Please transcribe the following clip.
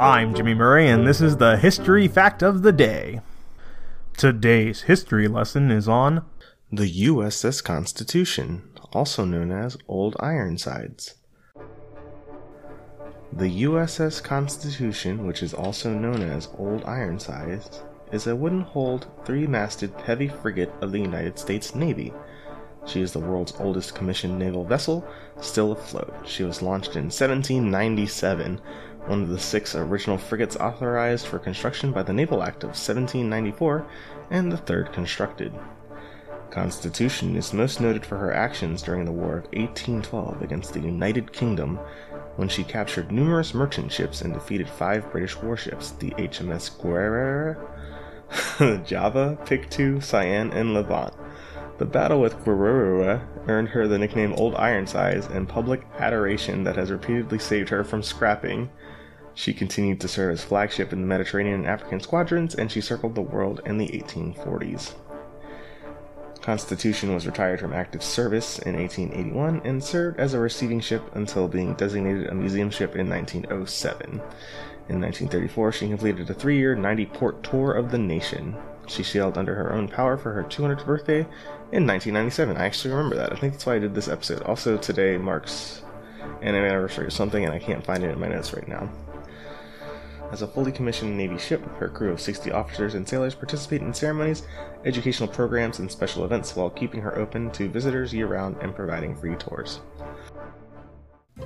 I'm Jimmy Murray, and this is the History Fact of the Day. Today's history lesson is on the USS Constitution, also known as Old Ironsides. The USS Constitution, which is also known as Old Ironsides, is a wooden hulled, three masted heavy frigate of the United States Navy. She is the world's oldest commissioned naval vessel, still afloat. She was launched in 1797, one of the six original frigates authorized for construction by the Naval Act of 1794, and the third constructed. Constitution is most noted for her actions during the War of 1812 against the United Kingdom, when she captured numerous merchant ships and defeated five British warships the HMS Guerriere, Java, Pictou, Cyane, and Levant. The battle with Guerriere earned her the nickname Old Ironsides and public adoration that has repeatedly saved her from scrapping. She continued to serve as flagship in the Mediterranean and African squadrons, and she circled the world in the 1840s. Constitution was retired from active service in 1881 and served as a receiving ship until being designated a museum ship in 1907. In 1934, she completed a three year, 90 port tour of the nation. She sailed under her own power for her 200th birthday in 1997. I actually remember that. I think that's why I did this episode. Also, today marks an anniversary of something, and I can't find it in my notes right now. As a fully commissioned Navy ship, her crew of 60 officers and sailors participate in ceremonies, educational programs, and special events while keeping her open to visitors year round and providing free tours.